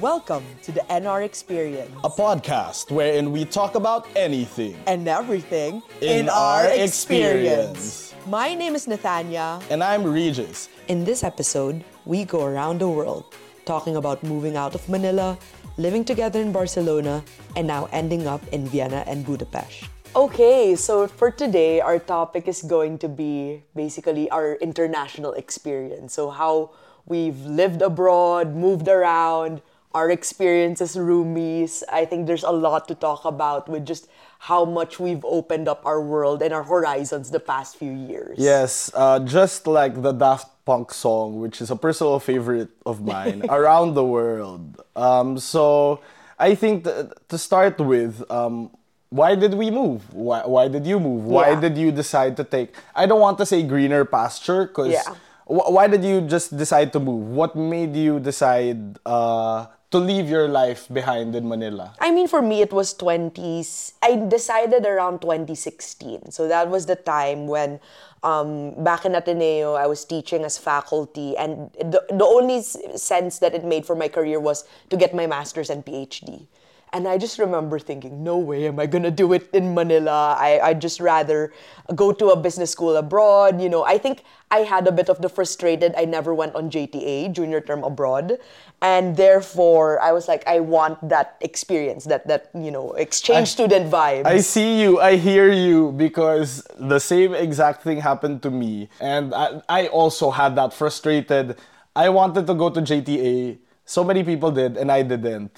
Welcome to the NR Experience a podcast wherein we talk about anything. and everything In our experience. My name is Nathania. And I'm Regis. In this episode, we go around the world talking about moving out of Manila, living together in Barcelona, and now ending up in Vienna and Budapest. Okay, so for today, our topic is going to be basically our international experience. So, how we've lived abroad, moved around, our experience as roomies. I think there's a lot to talk about with just how much we've opened up our world and our horizons the past few years. Yes, uh, just like the Daft Punk song, which is a personal favorite of mine, Around the World. Um, so I think th- to start with, um, why did we move? Why, why did you move? Why Yeah. did you decide to take, I don't want to say greener pasture, because Yeah. why did you just decide to move? What made you decide uh, to leave your life behind in Manila? I mean, for me, it was 20s. I decided around 2016. So that was the time when, um, back in Ateneo, I was teaching as faculty. And the, the only sense that it made for my career was to get my master's and PhD. And I just remember thinking, no way am I gonna do it in Manila. I, I'd just rather go to a business school abroad. You know, I think I had a bit of the frustrated, I never went on JTA, junior term abroad. And therefore, I was like, I want that experience, that, that you know, exchange student vibe. I see you, I hear you, because the same exact thing happened to me. And I, I also had that frustrated. I wanted to go to JTA. So many people did, and I didn't.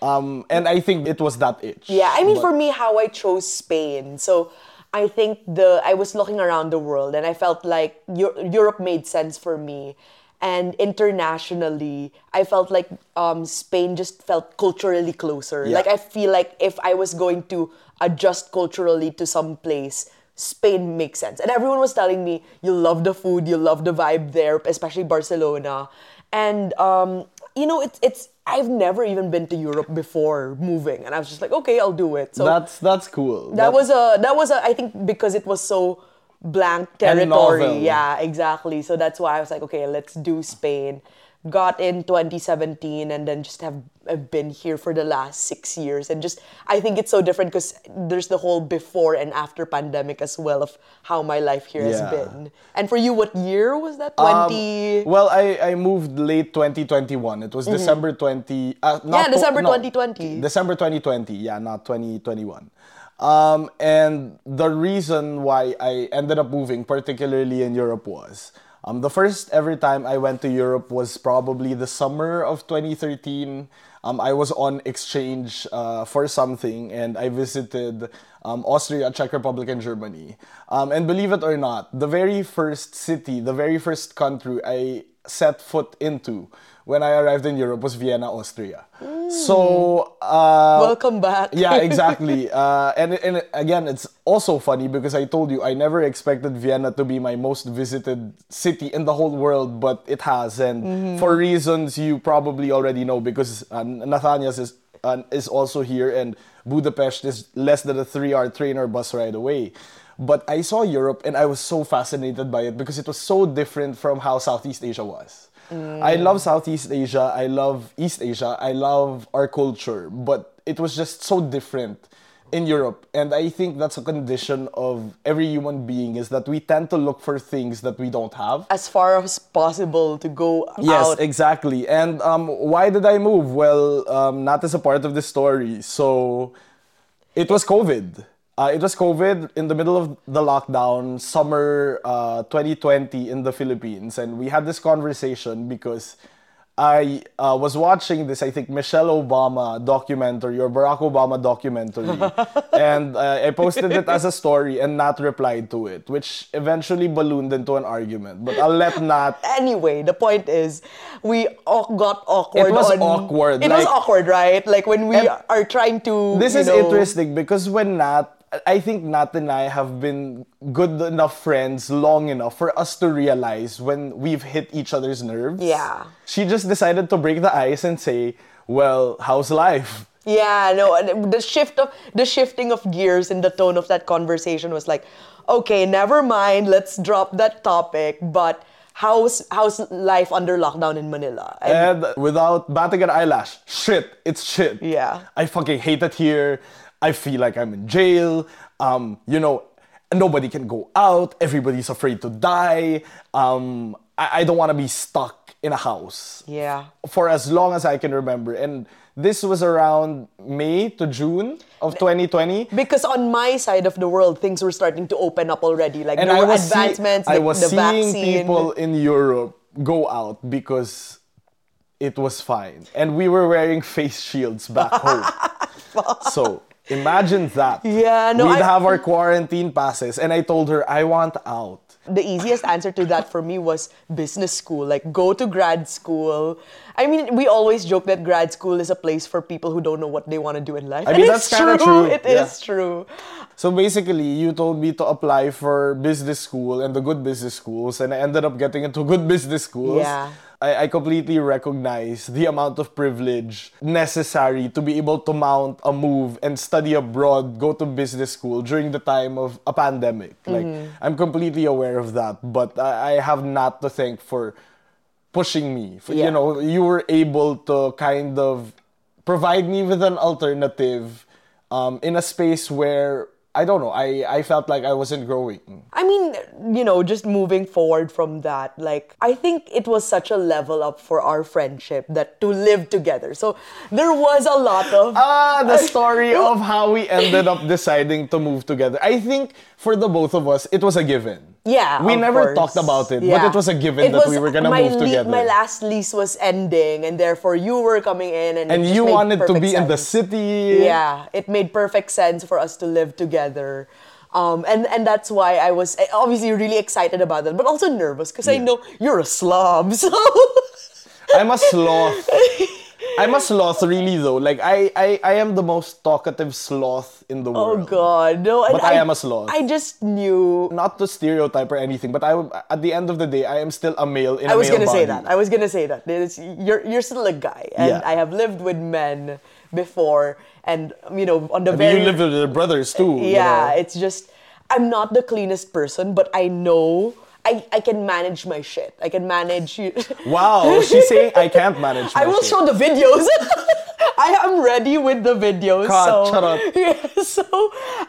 Um, and I think it was that itch. Yeah, I mean, But- for me, how I chose Spain. So I think the I was looking around the world, and I felt like Eu- Europe made sense for me. And internationally, I felt like um, Spain just felt culturally closer. Yeah. Like I feel like if I was going to adjust culturally to some place, Spain makes sense. And everyone was telling me, you love the food, you love the vibe there, especially Barcelona. And um, you know, it's it's I've never even been to Europe before moving, and I was just like, okay, I'll do it. So that's that's cool. that was a that was a I think because it was so blank territory. Yeah, exactly. So that's why I was like, okay, let's do Spain. Got in 2017 and then just have, have been here for the last six years. And just, I think it's so different because there's the whole before and after pandemic as well of how my life here has been. And for you, what year was that? Um, 20. well, I, I moved late 2021. It was December 20. Uh, not Mm-hmm. Yeah, December no, 2020. December 2020. Yeah, not 2021. Um, and the reason why I ended up moving, particularly in Europe, was um, the first ever time I went to Europe was probably the summer of 2013. Um, I was on exchange uh, for something and I visited um, Austria, Czech Republic, and Germany. Um, and believe it or not, the very first city, the very first country I set foot into when I arrived in Europe was Vienna, Austria. So, uh, Welcome back. yeah, exactly. Uh, and and again, it's also funny because I told you I never expected Vienna to be my most visited city in the whole world, but it has, and for reasons you probably already know because uh, Nathania's is uh, is also here, and Budapest is less than a three-hour train or bus ride away. But I saw Europe and I was so fascinated by it because it was so different from how Southeast Asia was. I love Southeast Asia. I love East Asia. I love our culture, but it was just so different in Europe. And I think that's a condition of every human being is that we tend to look for things that we don't have. As far as possible to go Yes, out. exactly. And um, why did I move? Well, um, not as a part of the story. So it was COVID. Uh, it was COVID in the middle of the lockdown, summer uh, 2020 in the Philippines. And we had this conversation because I uh, was watching this, I think, Michelle Obama documentary or Barack Obama documentary. and uh, I posted it as a story and Nat replied to it, which eventually ballooned into an argument. But I'll let Nat anyway, the point is, we got awkward. It was on- awkward, It was awkward, right? Like when we And are trying to. This is know- interesting because when Nat, I think Nat and I have been good enough friends long enough for us to realize when we've hit each other's nerves. Yeah. She just decided to break the ice and say, "Well, how's life?" Yeah, no, the shift of the shifting of gears in the tone of that conversation was like, okay, never mind, let's drop that topic. But how's how's life under lockdown in Manila? And, And without batting an eyelash, shit, it's shit. Yeah. I fucking hate it here. I feel like I'm in jail. Um, you know, nobody can go out. Everybody's afraid to die. Um, I, I don't want to be stuck in a house yeah. for as long as I can remember. And this was around May to June of 2020. Because on my side of the world, things were starting to open up already. Like And there I were was, see- advancements, I the, was the seeing vaccine. people in Europe go out because it was fine. And we were wearing face shields back home. so imagine that. Yeah, no, We'd I- have our quarantine passes, and I told her, I want out. the easiest answer to that for me was business school. Like go to grad school. I mean, we always joke that grad school is a place for people who don't know what they want to do in life. I mean, that's kinda true, It is yeah. true. So basically, you told me to apply for business school and the good business schools, and I ended up getting into good business schools. Yeah. I, I completely recognize the amount of privilege necessary to be able to mount a move and study abroad, go to business school during the time of a pandemic. Like, I'm completely aware of that, but I, I have Nat to thank for pushing me. For- Yeah. You know, you were able to kind of provide me with an alternative um, in a space where I don't know. I, I felt like I wasn't growing. I mean, you know, just moving forward from that, like, I think it was such a level up for our friendship that to live together. So there was a lot of. Ah, the story of how we ended up deciding to move together. I think for the both of us, it was a given. Yeah, We never course. talked about it, but it was a given It that was- we were gonna move lea- together. My last lease was ending, and therefore you were coming in, and it and you wanted to be in the city. Yeah, it made perfect sense for us to live together. Um, and, and that's why I was eh, obviously really excited about that, but also nervous because I know you're a slob. So I'm a sloth. I'm a sloth, really though. Like I, I, I am the most talkative sloth in the Oh world. Oh, God, no! But I am a sloth. I just knew. Not to stereotype or anything, but I, at the end of the day, I am still a male in I was gonna say that. I was gonna say that. You're you're still a guy, and Yeah. I have lived with men before, and you know on the I mean, very you live with your brothers too. you yeah, know? it's just I'm not the cleanest person, but I know. I, I can manage my shit. I can manage. Wow, she's saying I can't manage. I will shit. show the videos. I am ready with the videos. God, so, shut up. Yeah, so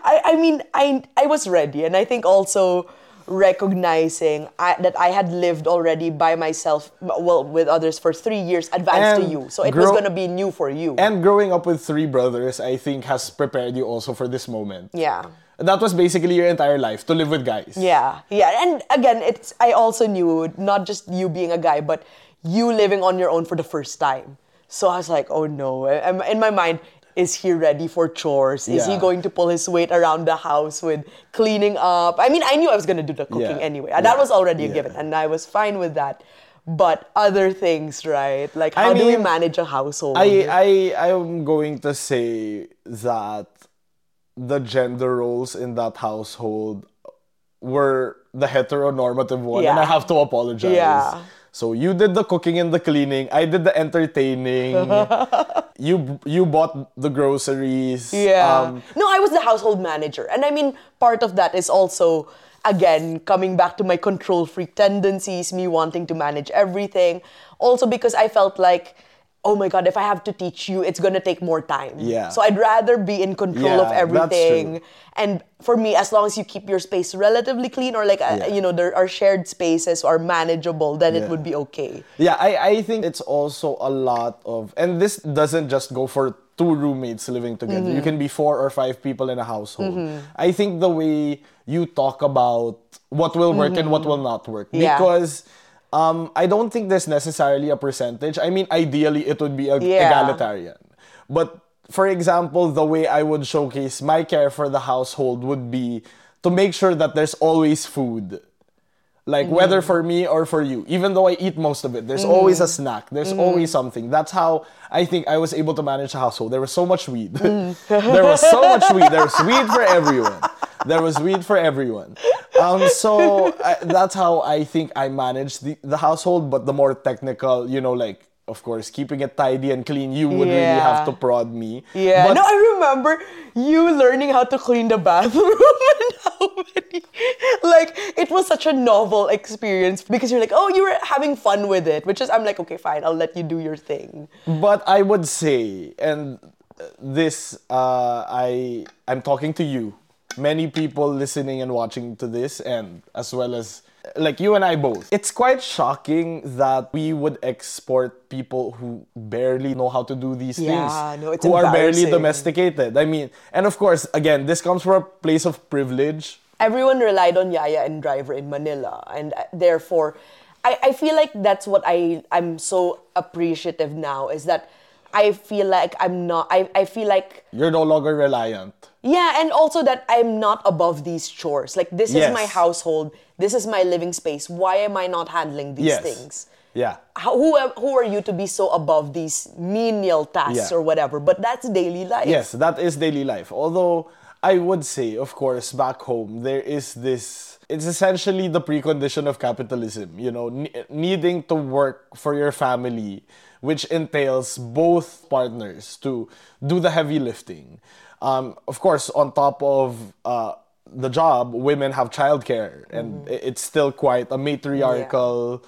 I, I mean I I was ready and I think also recognizing I, that I had lived already by myself well with others for three years advanced to you so it was gonna be new for you And growing up with three brothers, I think, has prepared you also for this moment. yeah That was basically your entire life to live with guys. yeah yeah and again it's I also knew not just you being a guy but you living on your own for the first time so I was like oh no in my mind is he ready for chores? Is he going to pull his weight around the house with cleaning up? I mean, I knew I was going to do the cooking Yeah. anyway. and That Yeah. was already a Yeah. given, and I was fine with that. But other things, right? Like, I how do we manage a household? I, I, I'm going to say that the gender roles in that household were the heteronormative one, and I have to apologize. Yeah. So you did the cooking and the cleaning. I did the entertaining. you you bought the groceries. Yeah. Um, no, I was the household manager. And I mean, part of that is also, again, coming back to my control freak tendencies, me wanting to manage everything. Also because I felt like, oh my God, if I have to teach you, it's gonna take more time. Yeah. So I'd rather be in control of Yeah, that's everything. true. And for me, as long as you keep your space relatively clean or like, uh, Yeah. you know, there are shared spaces are manageable, then it would be okay. Yeah, I, I think it's also a lot of, and this doesn't just go for two roommates living together. Mm-hmm. You can be four or five people in a household. I think the way you talk about what will work and what will not work. Mm-hmm. Yeah. Because um, I don't think there's necessarily a percentage. I mean, ideally, it would be a- Yeah. egalitarian. But for example, the way I would showcase my care for the household would be to make sure that there's always food. Like Mm-hmm. whether for me or for you, even though I eat most of it, there's always a snack. There's Mm-hmm. always something. That's how I think I was able to manage a household. There was so much weed. Mm. there was so much weed. There was weed for everyone. There was weed for everyone. Um, so I, that's how I think I managed the, the household. But the more technical, you know, like of course, keeping it tidy and clean, you would really have to prod me. Yeah. But no, I remember you learning how to clean the bathroom and how many. Like, it was such a novel experience because you're like, oh, you were having fun with it, which is, I'm like, okay, fine, I'll let you do your thing. But I would say, and this, uh, I, I'm talking to you, many people listening and watching to this, and as well as like you and I both. It's quite shocking that we would export people who barely know how to do these Yeah, things, no, it's who are barely domesticated. I mean, and of course, again, this comes from a place of privilege. everyone relied on Yaya and Driver in Manila, and uh, therefore, I, I feel like that's what I I'm so appreciative now is that I feel like I'm not I, I feel like You're no longer reliant. yeah, and also that I'm not above these chores. Like this is my household, this is my living space. Why am I not handling these Yes. things? Yeah. How, who who are you to be so above these menial tasks Yeah. or whatever? But that's daily life. Yes, that is daily life. Although I would say, of course, back home there is this. It's essentially the precondition of capitalism. You know, ne- needing to work for your family, which entails both partners to do the heavy lifting. Um, of course, on top of uh, the job, women have childcare, and i- it's still quite a matriarchal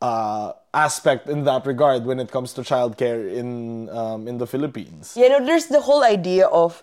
uh, aspect in that regard when it comes to childcare in um, in the Philippines. You know, there's the whole idea of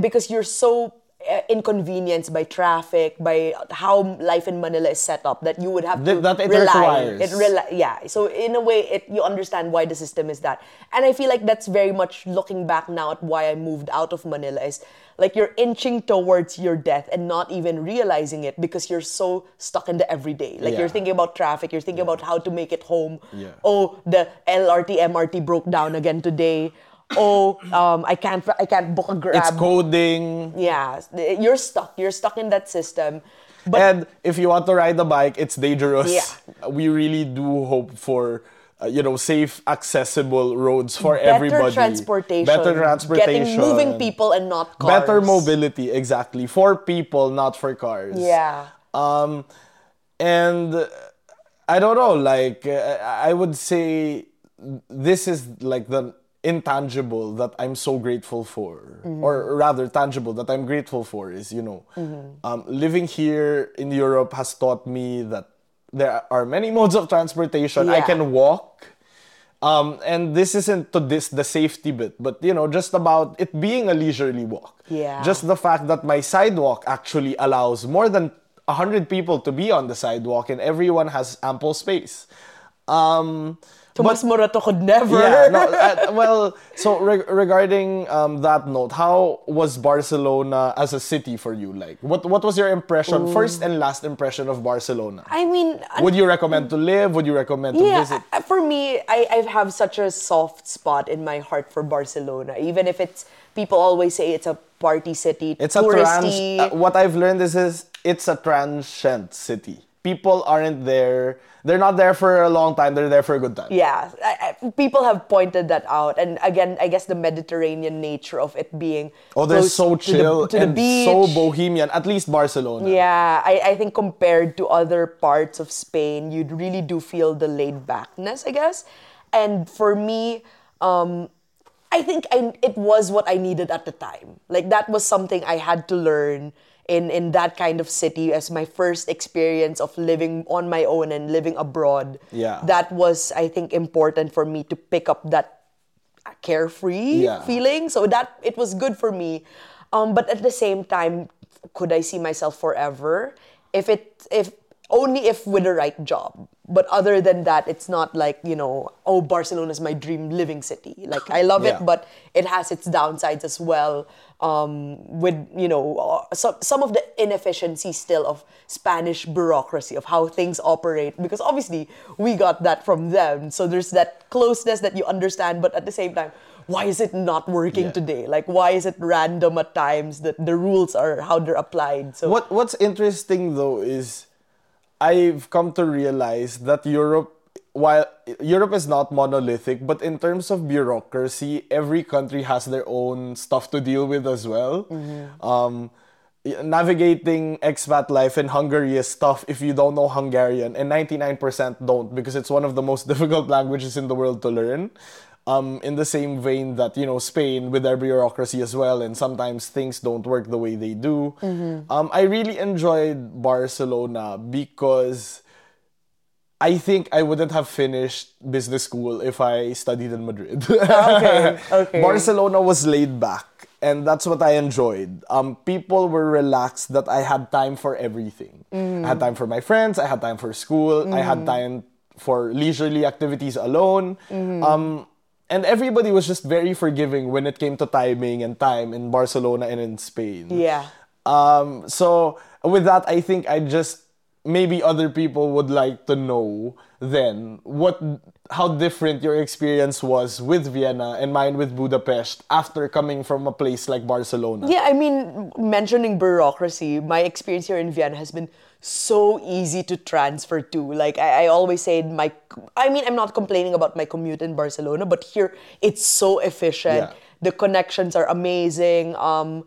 because you're so Uh, inconvenienced by traffic, by how life in Manila is set up, that you would have to Th- that it rely. requires. It rely, yeah. So in a way, it you understand why the system is that, and I feel like that's very much looking back now at why I moved out of Manila is like you're inching towards your death and not even realizing it because you're so stuck in the everyday. Like you're thinking about traffic, you're thinking about how to make it home. Yeah. Oh, the LRT MRT broke down again today. Oh, um, I can't I can't book a grab. It's coding. Yeah, you're stuck. You're stuck in that system. But and if you want to ride a bike, it's dangerous. Yeah. We really do hope for, uh, you know, safe, accessible roads for everybody. better everybody. transportation. Better transportation. Getting moving people and not cars. Better mobility, exactly. For people, not for cars. Yeah. Um, and I don't know, like, uh, I would say this is like the intangible that I'm so grateful for, or rather tangible that I'm grateful for is, you know, um, living here in Europe has taught me that there are many modes of transportation. I can walk. Um, and this isn't to this the safety bit, but you know, just about it being a leisurely walk. Yeah. Just the fact that my sidewalk actually allows more than hundred people to be on the sidewalk, and everyone has ample space. Um, Tomas Morato could never. yeah, no, uh, well, so re- regarding um, that note, how was Barcelona as a city for you? Like, what what was your impression, first and last impression of Barcelona? I mean, Would you recommend to live? Would you recommend to yeah, visit? I- for me, I, I have such a soft spot in my heart for Barcelona. Even if it's people always say it's a party city, It's a trans. touristy. uh, what I've learned is, is it's a transient city. People aren't there. They're not there for a long time. They're there for a good time. yeah, I, I, people have pointed that out, and again, I guess the Mediterranean nature of it being Oh, they're so to the- chill to the, beach. so bohemian. At least Barcelona. Yeah, I, I think compared to other parts of Spain, you'd really do feel the laid backness, I guess. And for me, um, I think I, it was what I needed at the time. Like that was something I had to learn in, in that kind of city as my first experience of living on my own and living abroad. Yeah. That was, I think, important for me to pick up that carefree Yeah. feeling. So that it was good for me. Um, but at the same time, could I see myself forever? If it if only if with the right job. But other than that, it's not like, you know, oh Barcelona is my dream living city. Like I love Yeah. it, but it has its downsides as well. Um, with you know some some of the inefficiency still of Spanish bureaucracy of how things operate because obviously we got that from them. So there's that closeness that you understand, but at the same time, why is it not working Yeah. today? Like why is it random at times that the rules are how they're applied? So What What's interesting though is I've come to realize that Europe, while Europe is not monolithic, but in terms of bureaucracy, every country has their own stuff to deal with as well. Um, navigating expat life in Hungary is tough if you don't know Hungarian, and 99% don't because it's one of the most difficult languages in the world to learn. Um, in the same vein that you know Spain with their bureaucracy as well, and sometimes things don't work the way they do. Um, I really enjoyed Barcelona because I think I wouldn't have finished business school if I studied in Madrid. Okay, okay. Barcelona was laid back, and that's what I enjoyed. Um, people were relaxed that I had time for everything. I had time for my friends, I had time for school, I had time for leisurely activities alone. Um, and everybody was just very forgiving when it came to timing and time in Barcelona and in Spain. Yeah. Um, so with that, I think I just maybe other people would like to know then what how different your experience was with Vienna and mine with Budapest after coming from a place like Barcelona. Yeah, I mean, mentioning bureaucracy, my experience here in Vienna has been so easy to transfer to. Like I, I always say, my I mean, I'm not complaining about my commute in Barcelona, but here it's so efficient. Yeah. The connections are amazing. Um,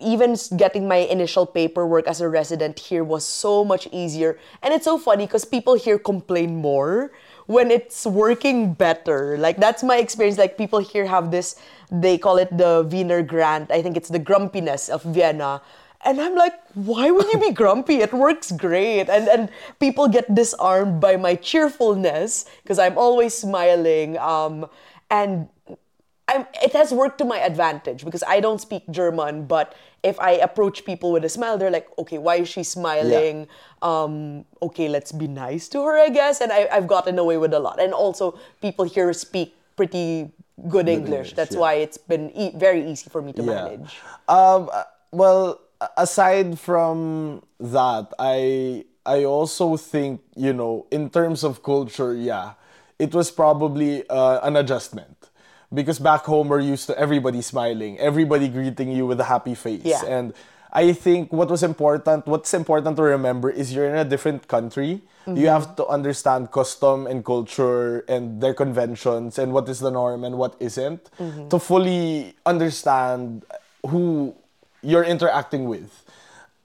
even getting my initial paperwork as a resident here was so much easier. And it's so funny because people here complain more when it's working better. Like that's my experience. Like people here have this, they call it the Wiener Grant. I think it's the grumpiness of Vienna. And I'm like, why would you be grumpy? It works great. And and people get disarmed by my cheerfulness because I'm always smiling. Um, and I'm, it has worked to my advantage because I don't speak German, but if I approach people with a smile, they're like, okay, why is she smiling? Um, okay, let's be nice to her, I guess. And I, I've gotten away with a lot. And also, people here speak pretty good English. English, That's yeah. why it's been e- very easy for me to Yeah. manage. Um, well, aside from that, I I also think you know in terms of culture, yeah, it was probably uh, an adjustment because back home we're used to everybody smiling, everybody greeting you with a happy face, Yeah. and I think what was important, what's important to remember is you're in a different country. You have to understand custom and culture and their conventions and what is the norm and what isn't to fully understand who you're interacting with.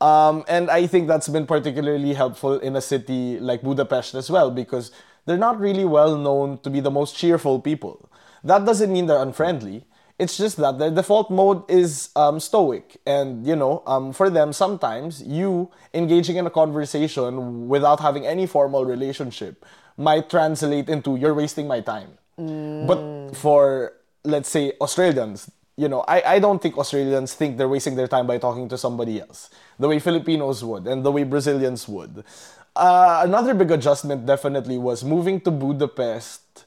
Um, and I think that's been particularly helpful in a city like Budapest as well because they're not really well known to be the most cheerful people. That doesn't mean they're unfriendly. It's just that their default mode is um, stoic. And, you know, um, for them, sometimes you engaging in a conversation without having any formal relationship might translate into you're wasting my time. But for, let's say, Australians, you know, I, I don't think Australians think they're wasting their time by talking to somebody else, the way Filipinos would and the way Brazilians would. Uh, another big adjustment definitely was moving to Budapest.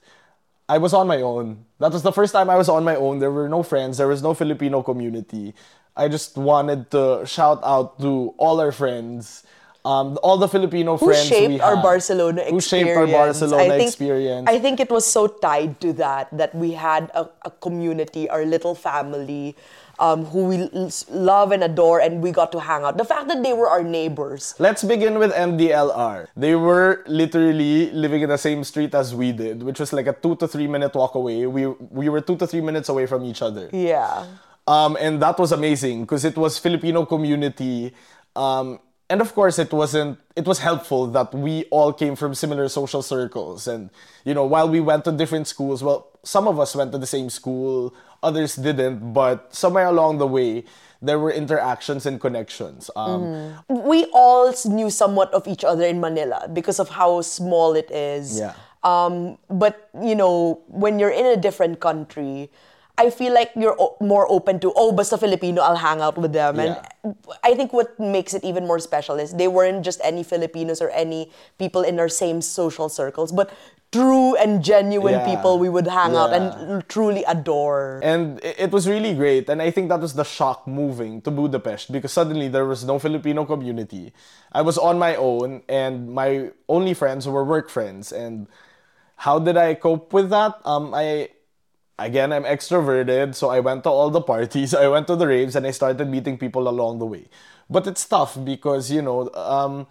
I was on my own. That was the first time I was on my own. There were no friends, there was no Filipino community. I just wanted to shout out to all our friends, um, all the Filipino Who friends shaped we our had. Barcelona experience? Who shaped our Barcelona I think, experience. I think it was so tied to that that we had a, a community, our little family, um, who we l- love and adore, and we got to hang out. The fact that they were our neighbors. Let's begin with MDLR. They were literally living in the same street as we did, which was like a two to three minute walk away. We we were two to three minutes away from each other. Yeah. Um, and that was amazing because it was Filipino community. Um, and of course, it wasn't. It was helpful that we all came from similar social circles, and you know, while we went to different schools, well, some of us went to the same school, others didn't, but somewhere along the way, there were interactions and connections. Um, we all knew somewhat of each other in Manila because of how small it is. Yeah. Um, but you know, when you're in a different country, I feel like you're o- more open to oh, basta Filipino, I'll hang out with them. And I think what makes it even more special is they weren't just any Filipinos or any people in our same social circles, but true and genuine Yeah. people we would hang out and truly adore. And it was really great. And I think that was the shock moving to Budapest because suddenly there was no Filipino community. I was on my own, and my only friends were work friends. And how did I cope with that? Um, I again I'm extroverted, so I went to all the parties, I went to the raves, and I started meeting people along the way. But it's tough because you know, um,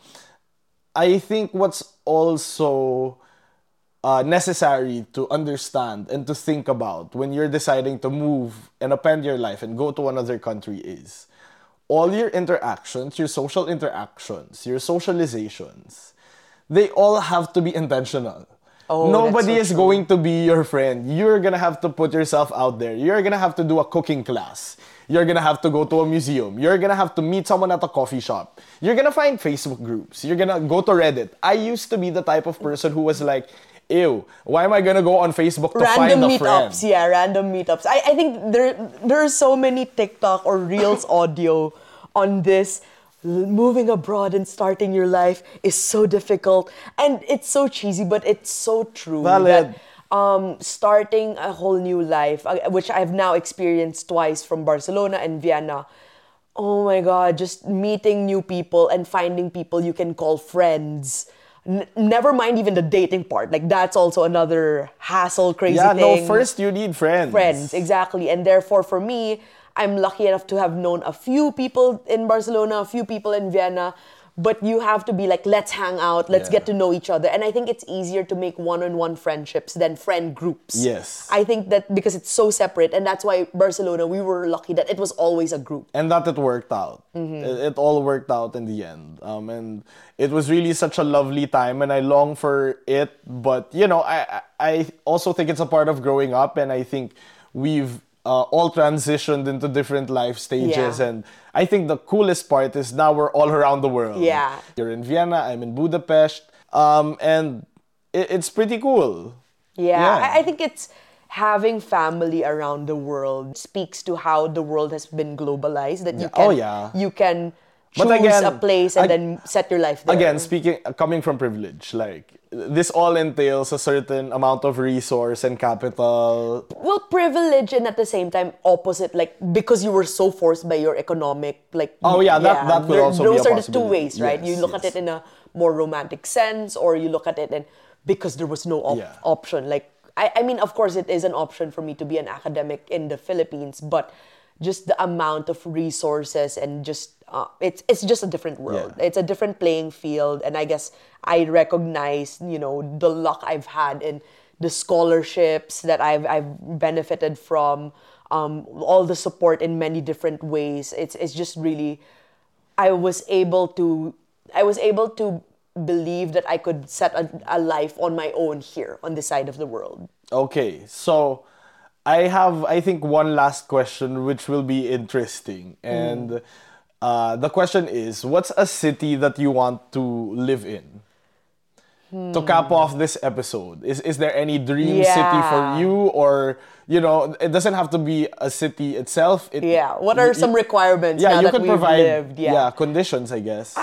I think what's also uh, necessary to understand and to think about when you're deciding to move and append your life and go to another country is all your interactions, your social interactions, your socializations, they all have to be intentional. Oh, Nobody so is true. going to be your friend. You're gonna have to put yourself out there. You're gonna have to do a cooking class. You're gonna have to go to a museum. You're gonna have to meet someone at a coffee shop. You're gonna find Facebook groups. You're gonna go to Reddit. I used to be the type of person who was like, ew, why am I gonna go on Facebook to random find a friend? meetups, yeah, random meetups. I, I think there there are so many TikTok or Reels audio on this. Moving abroad and starting your life is so difficult, and it's so cheesy, but it's so true. Valid. That, um, starting a whole new life, uh, which I've now experienced twice from Barcelona and Vienna. Oh my God! Just meeting new people and finding people you can call friends. N- never mind even the dating part. Like that's also another hassle, crazy Yeah, thing no, first you need friends. friends exactly and therefore for me i'm lucky enough to have known a few people in barcelona a few people in vienna but you have to be like let's hang out let's Yeah. get to know each other and i think it's easier to make one-on-one friendships than friend groups Yes. i think that because it's so separate and that's why barcelona we were lucky that it was always a group and that it worked out. Mm-hmm. It, it all worked out in the end. Um, and it was really such a lovely time, and I long for it. But you know, I I also think it's a part of growing up, and I think we've uh, all transitioned into different life stages. Yeah. And I think the coolest part is now we're all around the world. Yeah. you're in Vienna, I'm in Budapest, um, and it, it's pretty cool. Yeah, Yeah. I, I think it's having family around the world speaks to how the world has been globalized. That you Yeah. can, Oh, yeah. you can But choose again, a place and ag- then set your life there. Again, speaking coming from privilege, like this all entails a certain amount of resource and capital. well, privilege and at the same time opposite, like because you were so forced by your economic, like Oh, yeah, that- that could there- also be those a are the two ways, right? you Yes, look at it in a more romantic sense, or you look at it and because there was no op- Yeah. option. Like I, I mean, of course, it is an option for me to be an academic in the Philippines, but just the amount of resources and just uh, it's it's just a different world. Yeah. It's a different playing field, and I guess I recognize you know the luck I've had in the scholarships that I've I've benefited from, um, all the support in many different ways. It's it's just really, I was able to I was able to believe that I could set a, a life on my own here on this side of the world. Okay, so I have I think one last question which will be interesting, and uh, the question is, what's a city that you want to live in? To cap off this episode, is is there any dream city for you, or you know, it doesn't have to be a city itself. It, Yeah. What are some requirements Yeah, you we've provide lived? Yeah. conditions, I guess.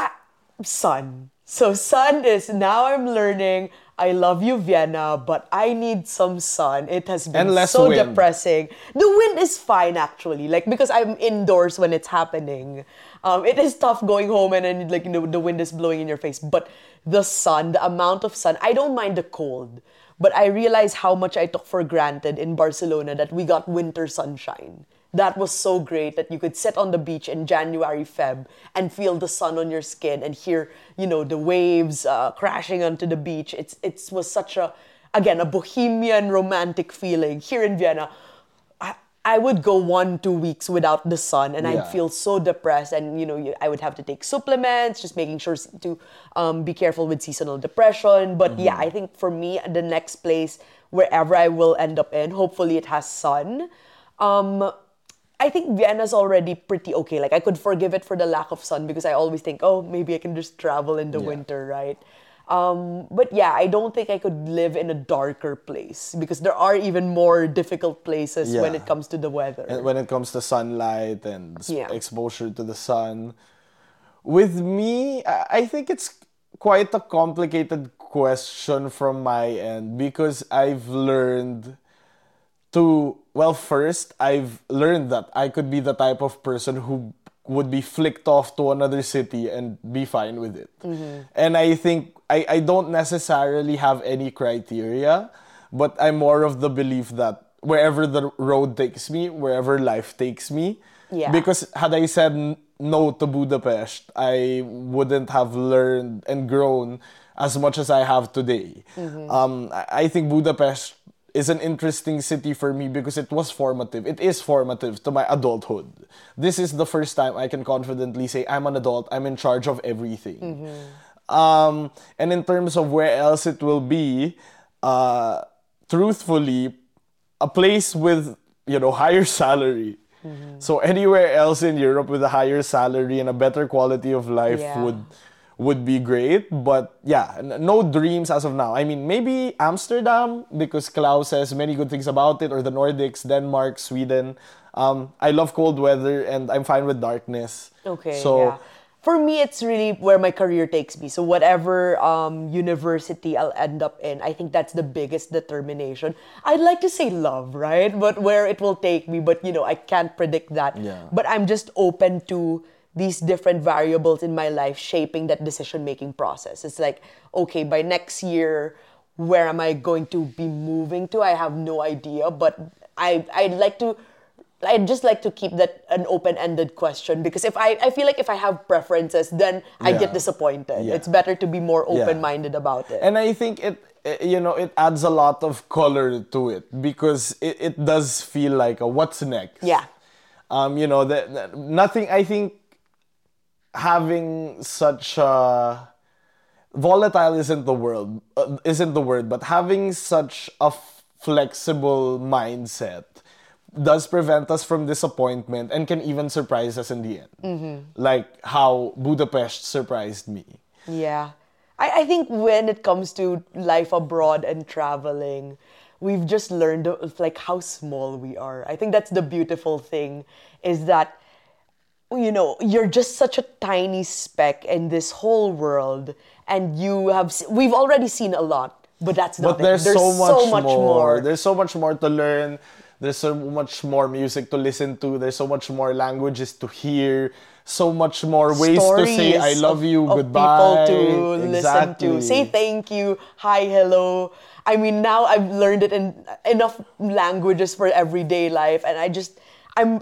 sun. So sun is now I'm learning. I love you, Vienna, but I need some sun. It has been so wind. depressing. The wind is fine actually, like because I'm indoors when it's happening. Um, it is tough going home and then like you know, the wind is blowing in your face. But the sun, the amount of sun, I don't mind the cold. But I realize how much I took for granted in Barcelona that we got winter sunshine. That was so great that you could sit on the beach in January, Feb, and feel the sun on your skin and hear, you know, the waves uh, crashing onto the beach. It's it was such a, again, a bohemian romantic feeling here in Vienna. I, would go one two weeks without the sun, and Yeah. I'd feel so depressed, and you know, I would have to take supplements, just making sure to um, be careful with seasonal depression. But yeah, I think for me, the next place wherever I will end up in, hopefully it has sun. Um, I think Vienna's already pretty okay. Like I could forgive it for the lack of sun because I always think, oh, maybe I can just travel in the Yeah. winter, right? Um, but yeah, I don't think I could live in a darker place because there are even more difficult places when it comes to the weather. and when it comes to sunlight and Yeah. exposure to the sun. With me, I think it's quite a complicated question from my end because I've learned to well first I've learned that I could be the type of person who would be flicked off to another city and be fine with it. And I think I, I don't necessarily have any criteria, but I'm more of the belief that wherever the road takes me, wherever life takes me, Yeah. because had I said no to Budapest, I wouldn't have learned and grown as much as I have today. Um, I I think Budapest is an interesting city for me because it was formative. It is formative to my adulthood. This is the first time I can confidently say I'm an adult. I'm in charge of everything. Um, and in terms of where else it will be, uh, truthfully, a place with you know higher salary. So anywhere else in Europe with a higher salary and a better quality of life Yeah. would would be great. But yeah, no dreams as of now. I mean, maybe Amsterdam because Klaus says many good things about it, or the Nordics, Denmark, Sweden. Um, I love cold weather and I'm fine with darkness. Okay. So yeah. For me, it's really where my career takes me. So whatever um, university I'll end up in, I think that's the biggest determination. I'd like to say love, right? But where it will take me, but you know, I can't predict that. Yeah. But I'm just open to these different variables in my life shaping that decision making process. It's like, okay, by next year, where am I going to be moving to? I have no idea, but I I'd like to I'd just like to keep that an open-ended question because if I, I feel like if I have preferences, then I Yeah. get disappointed. Yeah. It's better to be more open-minded about it. And I think it, you know, it adds a lot of color to it because it, it does feel like a what's next. yeah. Um, you know, that that- nothing. I think having such a volatile isn't the word uh, isn't the word, but having such a f- flexible mindset does prevent us from disappointment and can even surprise us in the end. Like how Budapest surprised me. Yeah. I, I think when it comes to life abroad and traveling, we've just learned like how small we are. I think that's the beautiful thing is that you know, you're just such a tiny speck in this whole world and you have we've already seen a lot, but that's not But it. there's, so, much, more. more. There's so much more to learn. There's so much more music to listen to. There's so much more languages to hear. So much more ways to say "I love you," of goodbye. People to listen Exactly. to, say thank you, hi, hello. I mean, now I've learned it in enough languages for everyday life, and I just, I'm,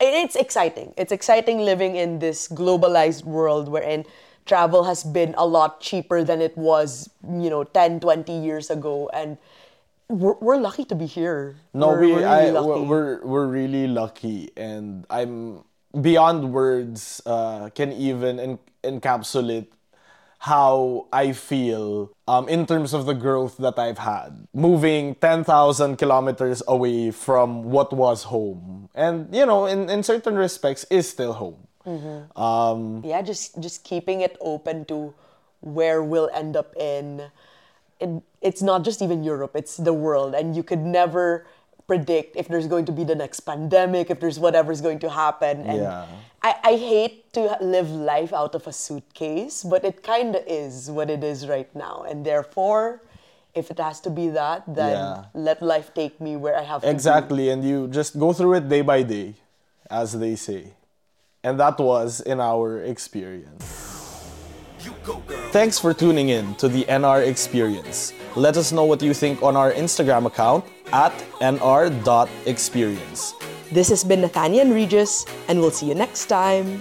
it's exciting. It's exciting living in this globalized world wherein travel has been a lot cheaper than it was, you know, 10, 20 years ago, and we're, we're lucky to be here. No, we're, we we're I, really lucky. we're, we're we're really lucky, and I'm beyond words. Uh, can even en- encapsulate how I feel um, in terms of the growth that I've had. Moving ten thousand kilometers away from what was home, and you know, in in certain respects, is still home. Um, yeah just just keeping it open to where we'll end up in it, it's not just even europe it's the world and you could never predict if there's going to be the next pandemic if there's whatever's going to happen and Yeah. I, I hate to live life out of a suitcase but it kind of is what it is right now and therefore if it has to be that then Yeah. let life take me where i have to. Exactly, and you just go through it day by day, as they say. And that was in our experience. Thanks for tuning in to the NR Experience. Let us know what you think on our Instagram account at nr.experience. this has been nathania regis and we'll see you next time